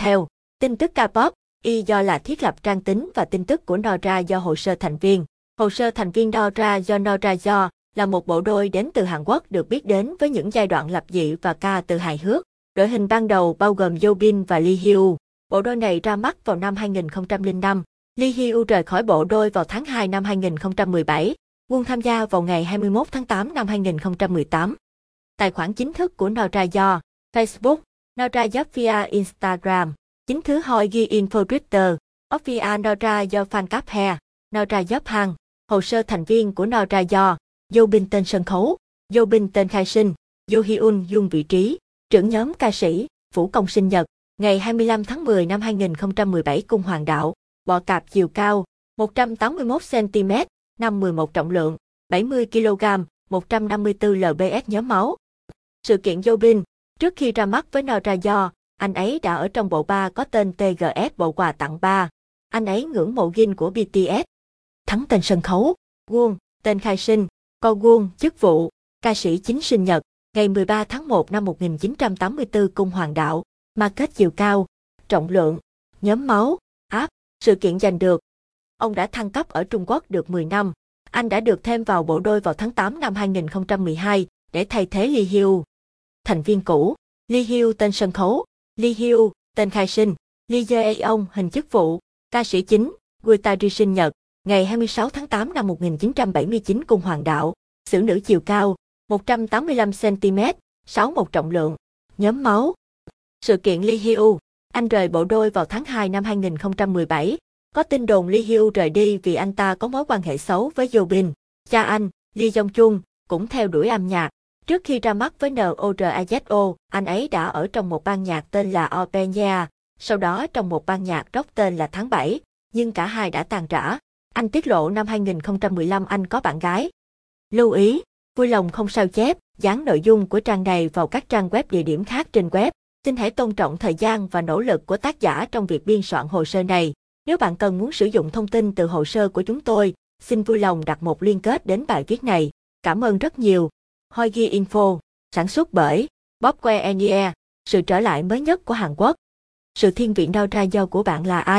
Theo tin tức K-pop, y do là thiết lập trang tính và tin tức của Nora do hồ sơ thành viên. Hồ sơ thành viên Nora do Nora do là một bộ đôi đến từ Hàn Quốc được biết đến với những giai đoạn lập dị và ca từ hài hước. Đội hình ban đầu bao gồm Yobin và Lee Hyu. Bộ đôi này ra mắt vào năm 2005. Lee Hyu rời khỏi bộ đôi vào tháng 2 năm 2017. Quân tham gia vào ngày 21 tháng 8 năm 2018. Tài khoản chính thức của Nora do Facebook, Nora Yup via Instagram, chính thứ Hoi ghi info Twitter, Offia Nora do fan cấp hè. Nora Yup Hằng, hồ sơ thành viên của Nora do, Yo Bin tên sân khấu, Yo Bin tên khai sinh, Yo Hyun dung vị trí, trưởng nhóm ca sĩ, Vũ Công sinh nhật, ngày 25 tháng 10 năm 2017 cung hoàng đạo, bọ cạp chiều cao, 181cm, Năm 11 trọng lượng, 70kg, 154 lbs nhóm máu. Sự kiện Jobin, trước khi ra mắt với Nora Do, anh ấy đã ở trong bộ ba có tên TGS bộ quà tặng ba. Anh ấy ngưỡng mộ Gin của BTS. Thắng tên sân khấu, Won, tên khai sinh, Co Won, chức vụ, ca sĩ chính sinh nhật, ngày 13 tháng 1 năm 1984 cung hoàng đạo, market chiều cao, trọng lượng, nhóm máu, áp, sự kiện giành được. Ông đã thăng cấp ở Trung Quốc được 10 năm. Anh đã được thêm vào bộ đôi vào tháng 8 năm 2012 để thay thế Lee Hyo. Thành viên cũ, Lee Hyo tên sân khấu, Lee Hyo, tên khai sinh, Lee Jae-eong hình chức vụ, ca sĩ chính, Guitari sinh nhật, ngày 26 tháng 8 năm 1979 cung hoàng đạo, xử nữ chiều cao, 185cm, 61 trọng lượng, nhóm máu. Sự kiện Lee Hyo, anh rời bộ đôi vào tháng 2 năm 2017. Có tin đồn Lee Hyo rời đi vì anh ta có mối quan hệ xấu với Jo Bin. Cha anh, Lee Jong Chun, cũng theo đuổi âm nhạc. Trước khi ra mắt với NORAZO, anh ấy đã ở trong một ban nhạc tên là Openia, sau đó trong một ban nhạc rock tên là Tháng 7, nhưng cả hai đã tàn rã. Anh tiết lộ năm 2015 anh có bạn gái. Lưu ý, vui lòng không sao chép, dán nội dung của trang này vào các trang web địa điểm khác trên web. Xin hãy tôn trọng thời gian và nỗ lực của tác giả trong việc biên soạn hồ sơ này. Nếu bạn cần muốn sử dụng thông tin từ hồ sơ của chúng tôi, xin vui lòng đặt một liên kết đến bài viết này. Cảm ơn rất nhiều. Hoigi Info, sản xuất bởi Bobque Enie, sự trở lại mới nhất của Hàn Quốc. Sự thiên vị đau ra do của bạn là ai?